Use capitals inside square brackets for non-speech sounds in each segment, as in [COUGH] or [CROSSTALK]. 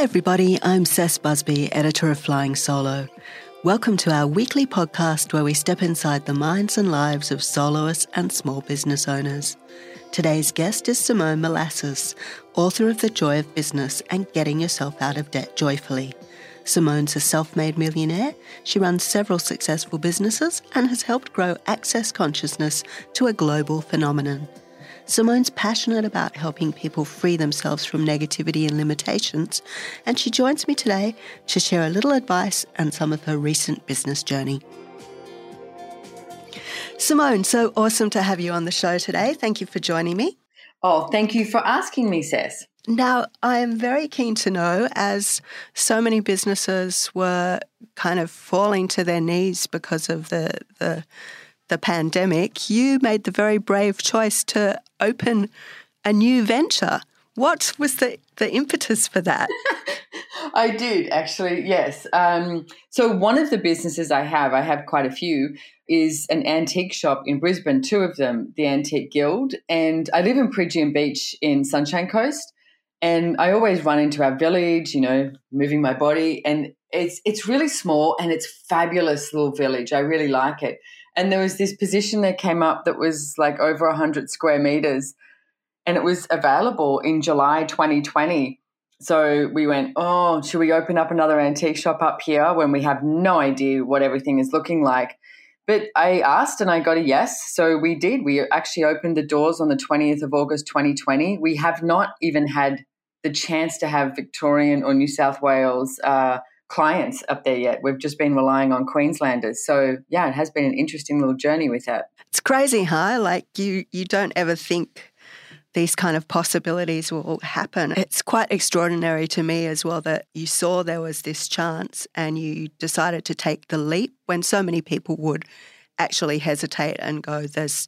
Hi, everybody. I'm Cec Busby, editor of Flying Solo. Welcome to our weekly podcast where we step inside the minds and lives of soloists and small business owners. Today's guest is Simone Milasas, author of The Joy of Business and Getting Yourself Out of Debt Joyfully. Simone's a self made millionaire. She runs several successful businesses and has helped grow access consciousness to a global phenomenon. Simone's passionate about helping people free themselves from negativity and limitations, and she joins me today to share a little advice and some of her recent business journey. Simone, so awesome to have you on the show today. Thank you for joining me. Oh, thank you for asking me, Cec. Now, I am very keen to know, as so many businesses were kind of falling to their knees because of the, the the pandemic, you made the very brave choice to open a new venture. What was the, the impetus for that? [LAUGHS] I did actually, yes. Um, so, one of the businesses I have, I have quite a few, is an antique shop in Brisbane, two of them, the Antique Guild. And I live in Peregian Beach in Sunshine Coast. And I always run into our village, you know, moving my body. And it's, it's really small and it's fabulous little village. I really like it. And there was this position that came up that was like over 100 square meters and it was available in July 2020. So we went, oh, should we open up another antique shop up here when we have no idea what everything is looking like? But I asked and I got a yes. So we did. We actually opened the doors on the 20th of August 2020. We have not even had the chance to have Victorian or New South Wales uh, clients up there yet. We've just been relying on Queenslanders. So yeah, it has been an interesting little journey with that. It's crazy, huh? Like you you don't ever think these kind of possibilities will happen. It's quite extraordinary to me as well that you saw there was this chance and you decided to take the leap when so many people would actually hesitate and go, there's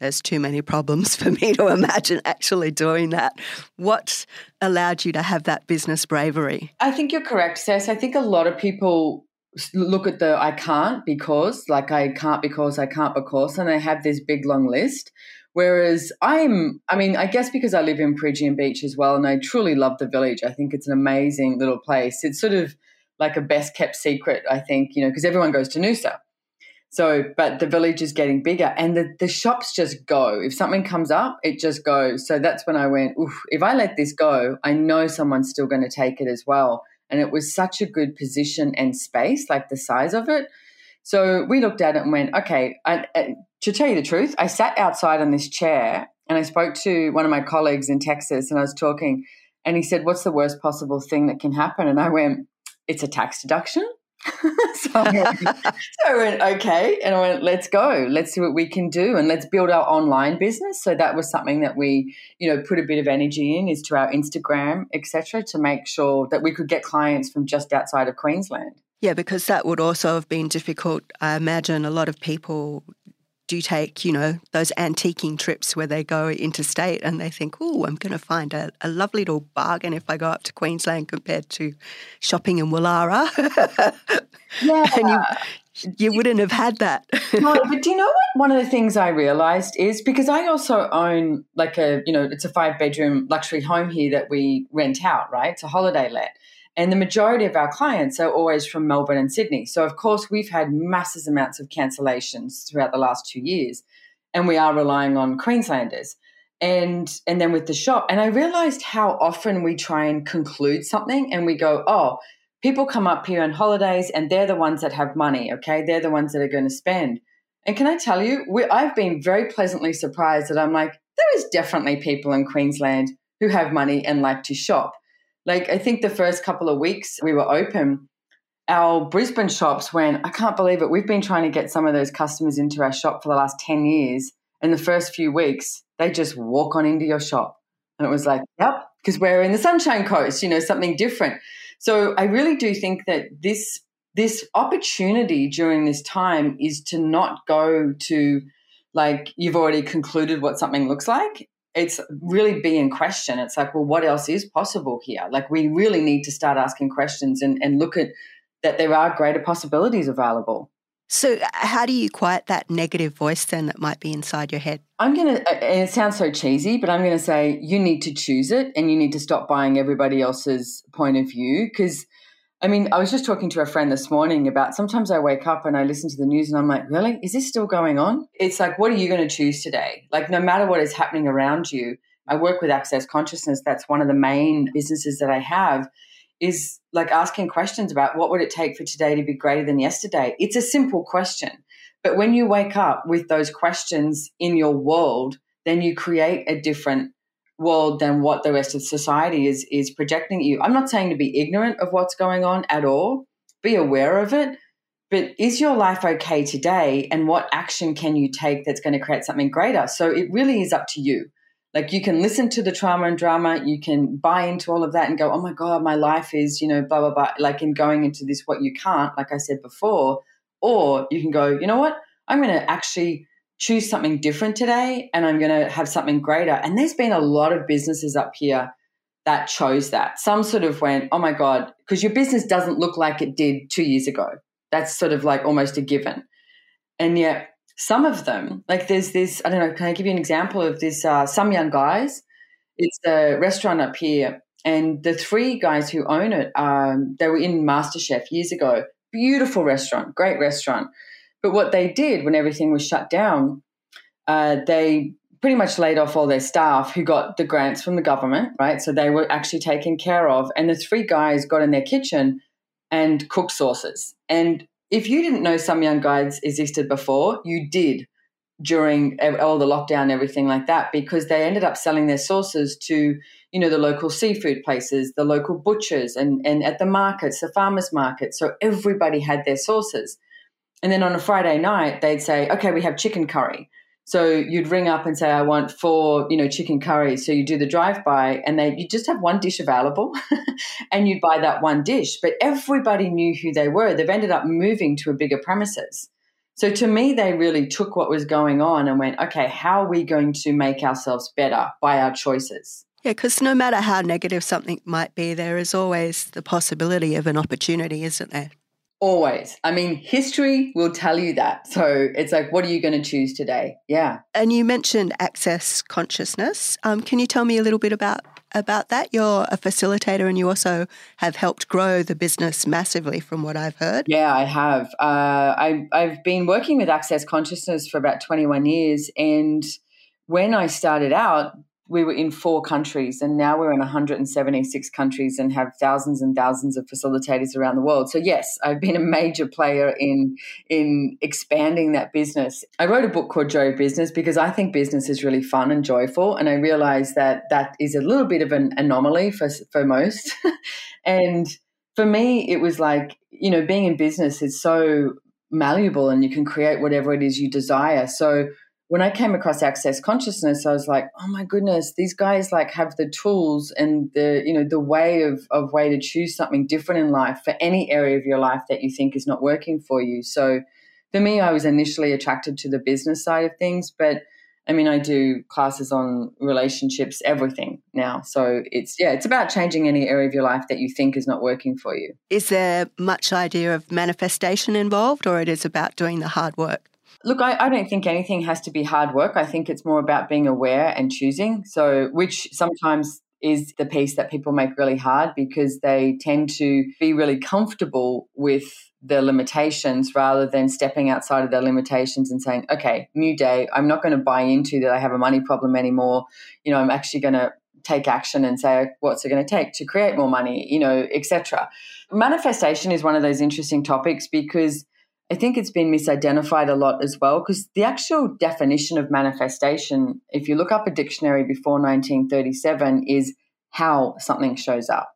there's too many problems [LAUGHS] for me to imagine actually doing that. What allowed you to have that business bravery? I think you're correct, Cec. I think a lot of people look at the I can't because, like I can't because, I can't because, and they have this big long list. Whereas I'm, I mean, I guess because I live in Peregian Beach as well, and I truly love the village. I think it's an amazing little place. It's sort of like a best kept secret, I think, you know, because everyone goes to Noosa. So, but the village is getting bigger and the, the shops just go. If something comes up, it just goes. So that's when I went, Oof, if I let this go, I know someone's still going to take it as well. And it was such a good position and space, like the size of it. So we looked at it and went, okay, I, I, to tell you the truth, I sat outside on this chair and I spoke to one of my colleagues in Texas and I was talking and he said, what's the worst possible thing that can happen? And I went, it's a tax deduction. [LAUGHS] [LAUGHS] so, I went, so I went, okay. And I went, let's go. Let's see what we can do and let's build our online business. So that was something that we, you know, put a bit of energy in is to our Instagram, etc., to make sure that we could get clients from just outside of Queensland. Yeah, because that would also have been difficult. I imagine a lot of people do take, you know, those antiquing trips where they go interstate and they think, oh, I'm going to find a, a, lovely little bargain if I go up to Queensland compared to shopping in Woollahra. [LAUGHS] yeah. and you, you wouldn't have had that. no, [LAUGHS] but do you know what? One of the things I realized is because I also own like a, you know, it's a five bedroom luxury home here that we rent out, right? It's a holiday let. And the majority of our clients are always from Melbourne and Sydney. So, of course, we've had massive amounts of cancellations throughout the last two years, and we are relying on Queenslanders. And, and then with the shop, and I realized how often we try and conclude something and we go, oh, people come up here on holidays and they're the ones that have money, okay? They're the ones that are going to spend. And can I tell you, we, I've been very pleasantly surprised that I'm like, there is definitely people in Queensland who have money and like to shop. Like, I think the first couple of weeks we were open, our Brisbane shops went, I can't believe it. We've been trying to get some of those customers into our shop for the last 10 years. And the first few weeks, they just walk on into your shop. And it was like, yep, because we're in the Sunshine Coast, you know, something different. So I really do think that this this opportunity during this time is to not go to like you've already concluded what something looks like it's really be in question it's like well what else is possible here? Like we really need to start asking questions and, and look at that there are greater possibilities available. So uh, how do you quiet that negative voice then that might be inside your head? I'm going to and it sounds so cheesy but i'm going to say you need to choose it and you need to stop buying everybody else's point of view because I mean, I was just talking to a friend this morning about sometimes I wake up and I listen to the news and I'm like, really? Is this still going on? It's like, what are you going to choose today? Like, no matter what is happening around you, I work with Access Consciousness. That's one of the main businesses that I have is like asking questions about what would it take for today to be greater than yesterday? It's a simple question. But when you wake up with those questions in your world, then you create a different world than what the rest of society is is projecting you. I'm not saying to be ignorant of what's going on at all. Be aware of it. But is your life okay today? And what action can you take that's going to create something greater? So it really is up to you. Like you can listen to the trauma and drama, you can buy into all of that and go, oh my God, my life is, you know, blah, blah, blah. Like in going into this, what you can't, like I said before. Or you can go, you know what? I'm going to actually choose something different today and I'm going to have something greater. And there's been a lot of businesses up here that chose that. Some sort of went, oh my God, because your business doesn't look like it did two years ago. That's sort of like almost a given. And yet, some of them, like there's this, I don't know, can I give you an example of this? Uh, Sum Yung Guys, it's a restaurant up here. And the three guys who own it, um, they were in MasterChef years ago. Beautiful restaurant, great restaurant. But what they did when everything was shut down, uh, they pretty much laid off all their staff who got the grants from the government, right? So they were actually taken care of. And the three guys got in their kitchen and cooked sauces. And if you didn't know Sum Yung Guys existed before, you did during all the lockdown and everything like that because they ended up selling their sauces to you know the local seafood places the local butchers and and at the markets the farmers markets so everybody had their sauces and then on a Friday night, they'd say, okay, we have chicken curry. So you'd ring up and say, I want four, you know, chicken curries. So you do the drive by and they you just have one dish available [LAUGHS] and you'd buy that one dish. But everybody knew who they were. They've ended up moving to a bigger premises. So to me, they really took what was going on and went, okay, how are we going to make ourselves better by our choices? Yeah, because no matter how negative something might be, there is always the possibility of an opportunity, isn't there? Always. I mean, history will tell you that. So it's like, what are you going to choose today? Yeah. And you mentioned access consciousness. Um, can you tell me a little bit about about that? You're a facilitator, and you also have helped grow the business massively, from what I've heard. Yeah, I have. Uh, I, I've been working with access consciousness for about 21 years, and when I started out, we were in four countries and now we're in 176 countries and have thousands and thousands of facilitators around the world. So yes, I've been a major player in in expanding that business. I wrote a book called Joy Business because I think business is really fun and joyful and I realized that that is a little bit of an anomaly for for most. [LAUGHS] and for me it was like, you know, being in business is so malleable and you can create whatever it is you desire. So when I came across access consciousness, I was like, oh my goodness, these guys like have the tools and the, you know, the way of, of way to choose something different in life for any area of your life that you think is not working for you. So for me, I was initially attracted to the business side of things, but I mean, I do classes on relationships, everything now. So it's, yeah, it's about changing any area of your life that you think is not working for you. Is there much idea of manifestation involved or it is about doing the hard work? Look, I, I, don't think anything has to be hard work. I think it's more about being aware and choosing. So, which sometimes is the piece that people make really hard because they tend to be really comfortable with their limitations rather than stepping outside of their limitations and saying, okay, new day. I'm not going to buy into that I have a money problem anymore. You know, I'm actually going to take action and say what's it going to take to create more money you know etc manifestation is one of those interesting topics because I think it's been misidentified a lot as well because the actual definition of manifestation, if you look up a dictionary before 1937, is how something shows up.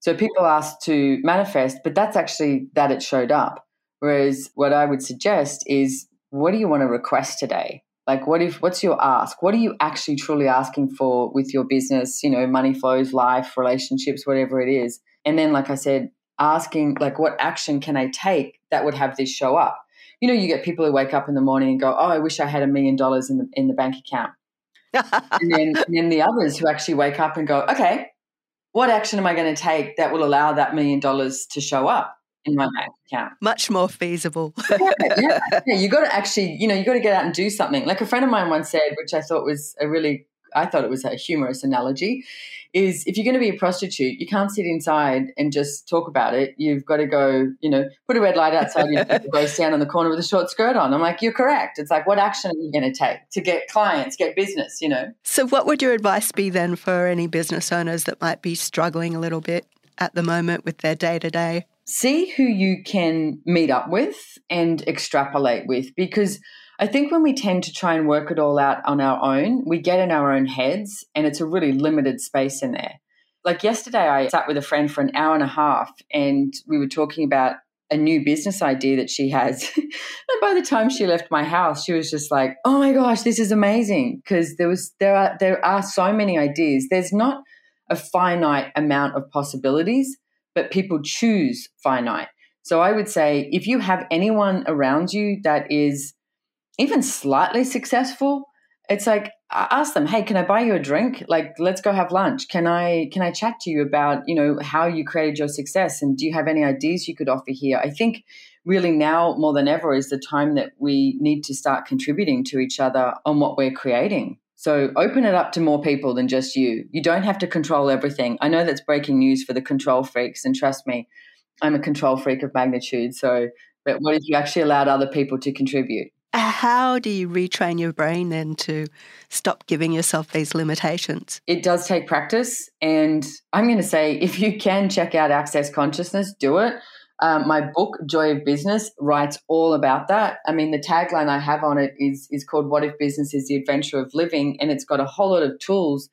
So people ask to manifest, but that's actually that it showed up. Whereas what I would suggest is what do you want to request today? Like, what if, what's your ask? What are you actually truly asking for with your business? You know, money flows, life, relationships, whatever it is. And then, like I said, asking, like, what action can I take that would have this show up? You know, you get people who wake up in the morning and go, oh, I wish I had a million dollars in the, in the bank account. [LAUGHS] and, then, and then the others who actually wake up and go, okay, what action am I going to take that will allow that million dollars to show up? in my bank account. Much more feasible. yeah, yeah, yeah. You got to actually, you know, you got to get out and do something. Like a friend of mine once said, which I thought was a really, I thought it was a humorous analogy, is if you're going to be a prostitute, you can't sit inside and just talk about it. You've got to go, you know, put a red light outside and go stand on the corner with a short skirt on. I'm like, you're correct. It's like, what action are you going to take to get clients, get business, you know? So, what would your advice be then for any business owners that might be struggling a little bit at the moment with their day to day? see who you can meet up with and extrapolate with because I think when we tend to try and work it all out on our own, we get in our own heads and it's a really limited space in there. Like yesterday, I sat with a friend for an hour and a half and we were talking about a new business idea that she has. [LAUGHS] and by the time she left my house, she was just like, "Oh my gosh, this is amazing!" Because there was there are there are so many ideas. There's not a finite amount of possibilities but people choose finite. So I would say if you have anyone around you that is even slightly successful, it's like I ask them, "Hey, can I buy you a drink? Like let's go have lunch. Can I can I chat to you about, you know, how you created your success and do you have any ideas you could offer here?" I think really now more than ever is the time that we need to start contributing to each other on what we're creating. So open it up to more people than just you. You don't have to control everything. I know that's breaking news for the control freaks, and trust me, I'm a control freak of magnitude. So, but what if you actually allowed other people to contribute? How do you retrain your brain then to stop giving yourself these limitations? It does take practice. And I'm going to say if you can check out Access Consciousness, do it. Um, my book, Joy of Business, writes all about that. I mean, the tagline I have on it is is called "What if business is the adventure of living?" and it's got a whole lot of tools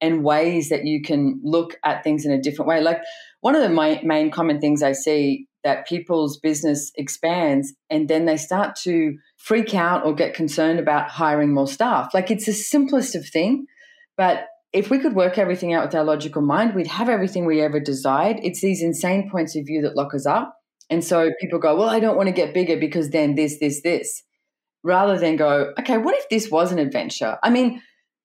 and ways that you can look at things in a different way. Like one of the my, main common things I see that people's business expands and then they start to freak out or get concerned about hiring more staff. Like it's the simplest of thing, but if we could work everything out with our logical mind, we'd have everything we ever desired. It's these insane points of view that lock us up. And so people go, well, I don't want to get bigger because then this, this, this, rather than go, okay, what if this was an adventure? I mean,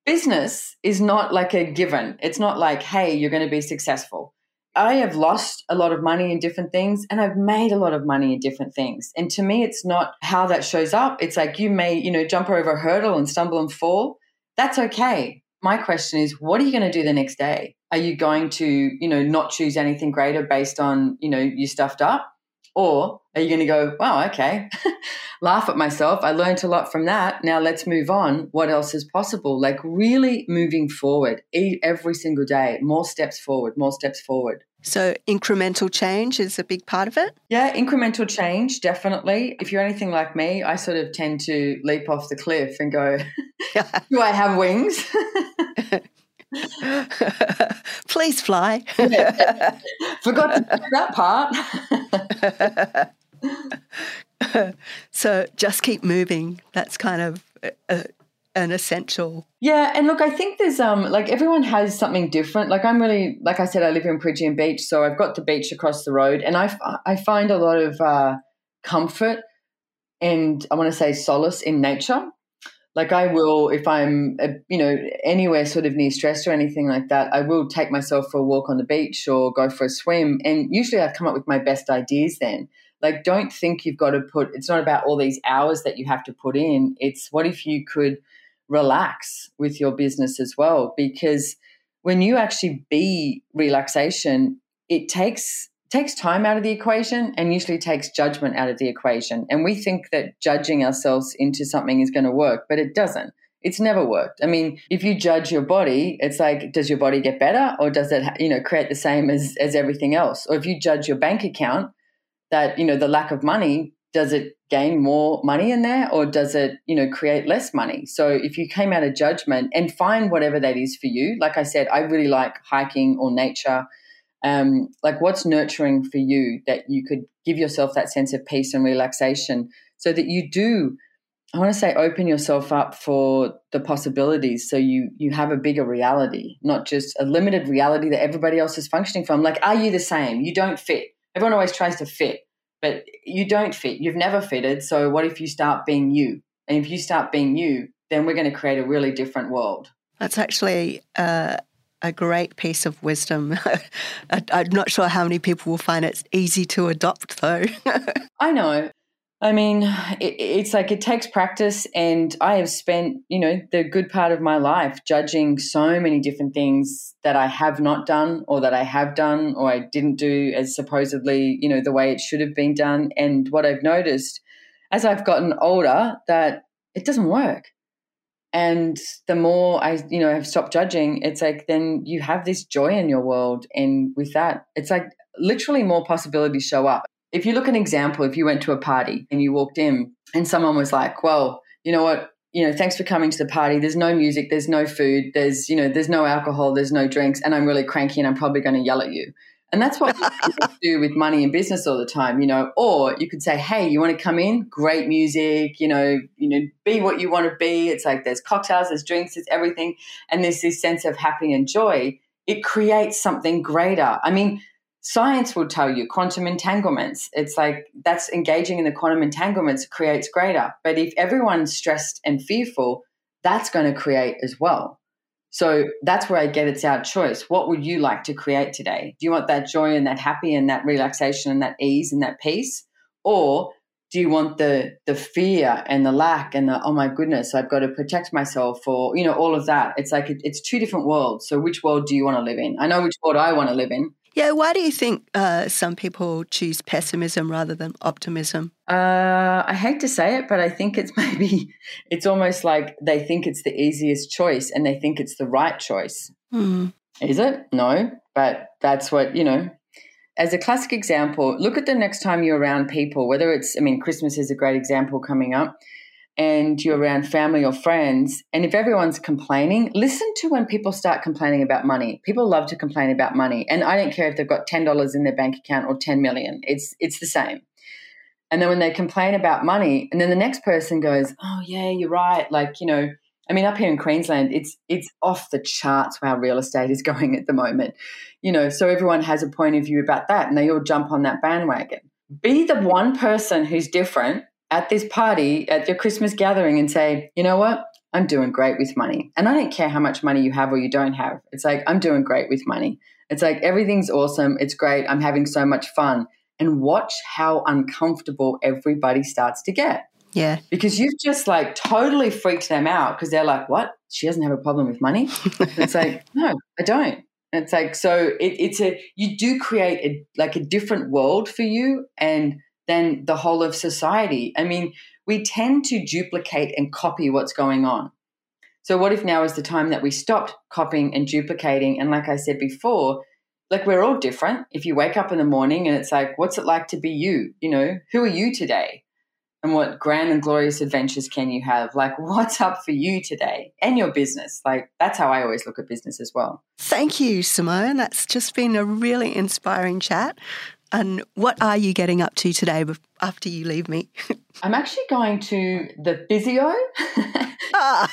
business is not like a given. It's not like, hey, you're going to be successful. I have lost a lot of money in different things and I've made a lot of money in different things. And to me, it's not how that shows up. It's like you may, you know, jump over a hurdle and stumble and fall. That's okay my question is what are you going to do the next day are you going to you know not choose anything greater based on you know you stuffed up or are you going to go wow okay [LAUGHS] laugh at myself i learned a lot from that now let's move on what else is possible like really moving forward every single day more steps forward more steps forward so, incremental change is a big part of it? Yeah, incremental change, definitely. If you're anything like me, I sort of tend to leap off the cliff and go, [LAUGHS] Do I have wings? [LAUGHS] Please fly. Forgot to that part. [LAUGHS] so, just keep moving. That's kind of a, an essential. Yeah, and look, I think there's um like everyone has something different. Like I'm really like I said, I live in Peregian Beach, so I've got the beach across the road, and I I find a lot of uh, comfort and I want to say solace in nature. Like I will, if I'm uh, you know anywhere sort of near stress or anything like that, I will take myself for a walk on the beach or go for a swim, and usually I come up with my best ideas then like don't think you've got to put it's not about all these hours that you have to put in. It's what if you could relax with your business as well? Because when you actually be relaxation it takes takes time out of the equation and usually takes judgment out of the equation. And we think that judging ourselves into something is going to work but it doesn't. It's never worked. I mean if you judge your body it's like does your body get better or does it you know create the same as as everything else? Or if you judge your bank account that you know the lack of money does it gain more money in there or does it you know create less money so if you came out of judgment and find whatever that is for you like i said i really like hiking or nature um, like what's nurturing for you that you could give yourself that sense of peace and relaxation so that you do I want to say open yourself up for the possibilities so you you have a bigger reality, not just a limited reality that everybody else is functioning from. Like, are you the same? You don't fit. Everyone always tries to fit, but you don't fit. You've never fitted. So what if you start being you? And if you start being you, then we're going to create a really different world. That's actually uh, a great piece of wisdom. [LAUGHS] I, I'm not sure how many people will find it easy to adopt, though. [LAUGHS] I know. I mean, it, it's like it takes practice, and I have spent, you know, the good part of my life judging so many different things that I have not done, or that I have done, or I didn't do as supposedly, you know, the way it should have been done. And what I've noticed as I've gotten older, that it doesn't work. And the more I, you know, have stopped judging, it's like then you have this joy in your world, and with that, it's like literally more possibilities show up. If you look at an example, if you went to a party and you walked in and someone was like, well, you know what, you know, thanks for coming to the party. There's no music, there's no food, there's, you know, there's no alcohol, there's no drinks, and I'm really cranky and I'm probably going to yell at you. And that's what [LAUGHS] people do with money and business all the time, you know. Or you could say, "Hey, you want to come in? Great music, you know, you know, be what you want to be." It's like there's cocktails, there's drinks, there's everything, and there's this sense of happy and joy. It creates something greater. I mean, science will tell you quantum entanglements. It's like that's engaging in the quantum entanglements creates greater. But if everyone's stressed and fearful, that's going to create as well. So that's where I get it's our choice. What would you like to create today? Do you want that joy and that happy and that relaxation and that ease and that peace? Or do you want the the fear and the lack and the oh my goodness i've got to protect myself or you know all of that it's like it, it's two different worlds so which world do you want to live in i know which world i want to live in yeah, why do you think uh, some people choose pessimism rather than optimism? Uh, I hate to say it, but I think it's [LAUGHS] maybe it's almost like they think it's the easiest choice and they think it's the right choice. Mm. Is it? No, but that's what you know. As a classic example, look at the next time you're around people. Whether it's, I mean, Christmas is a great example coming up and you're around family or friends, and if everyone's complaining, listen to when people start complaining about money. People love to complain about money, and I don't care if they've got ten dollars in their bank account or ten million. It's it's the same. And then when they complain about money, and then the next person goes, "Oh yeah, you're right." Like you know, I mean, up here in Queensland, it's it's off the charts how real estate is [LAUGHS] going at the moment. You know, so everyone has a point of view about that, and they all jump on that bandwagon. Be the one person who's different at this party, at your Christmas gathering, and say, you know what? I'm doing great with money. And I don't care how much money you have or you don't have. It's like, I'm doing great with money. It's like, everything's awesome. It's great. I'm having so much fun. And watch how uncomfortable everybody starts to get. Yeah. Because you've just like totally freaked them out because they're like, what? She doesn't have a problem with money? it's like, [LAUGHS] no, I don't. And it's like, so it, it's a, you do create a, like a different world for you. And than the whole of society. I mean, we tend to duplicate and copy what's going on. So, what if now is the time that we stopped copying and duplicating? And, like I said before, like we're all different. If you wake up in the morning and it's like, what's it like to be you? You know, who are you today? And what grand and glorious adventures can you have? Like, [LAUGHS] what's up for you today and your business? Like, that's how I always look at business as well. Thank you, Simone. That's just been a really inspiring chat. And what are you getting up to today after you leave me? [LAUGHS] I'm actually going to the physio. [LAUGHS] ah.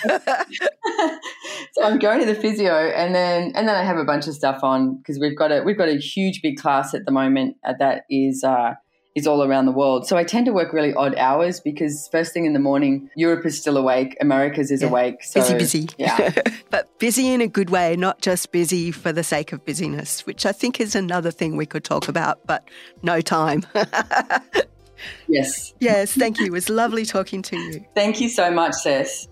so I'm going to the physio, and then and then I have a bunch of stuff on because we've got a we've got a huge big class at the moment uh, that is uh, is all around the world. So I tend to work really odd hours because first thing in the morning, Europe is still awake, America's is yeah. awake. So, busy, busy. Yeah. [LAUGHS] but busy in a good way, not just busy for the sake of busyness, which I think is another thing we could talk about, but no time. [LAUGHS] yes. Yes, thank you. It was lovely talking to you. Thank you so much, Sis.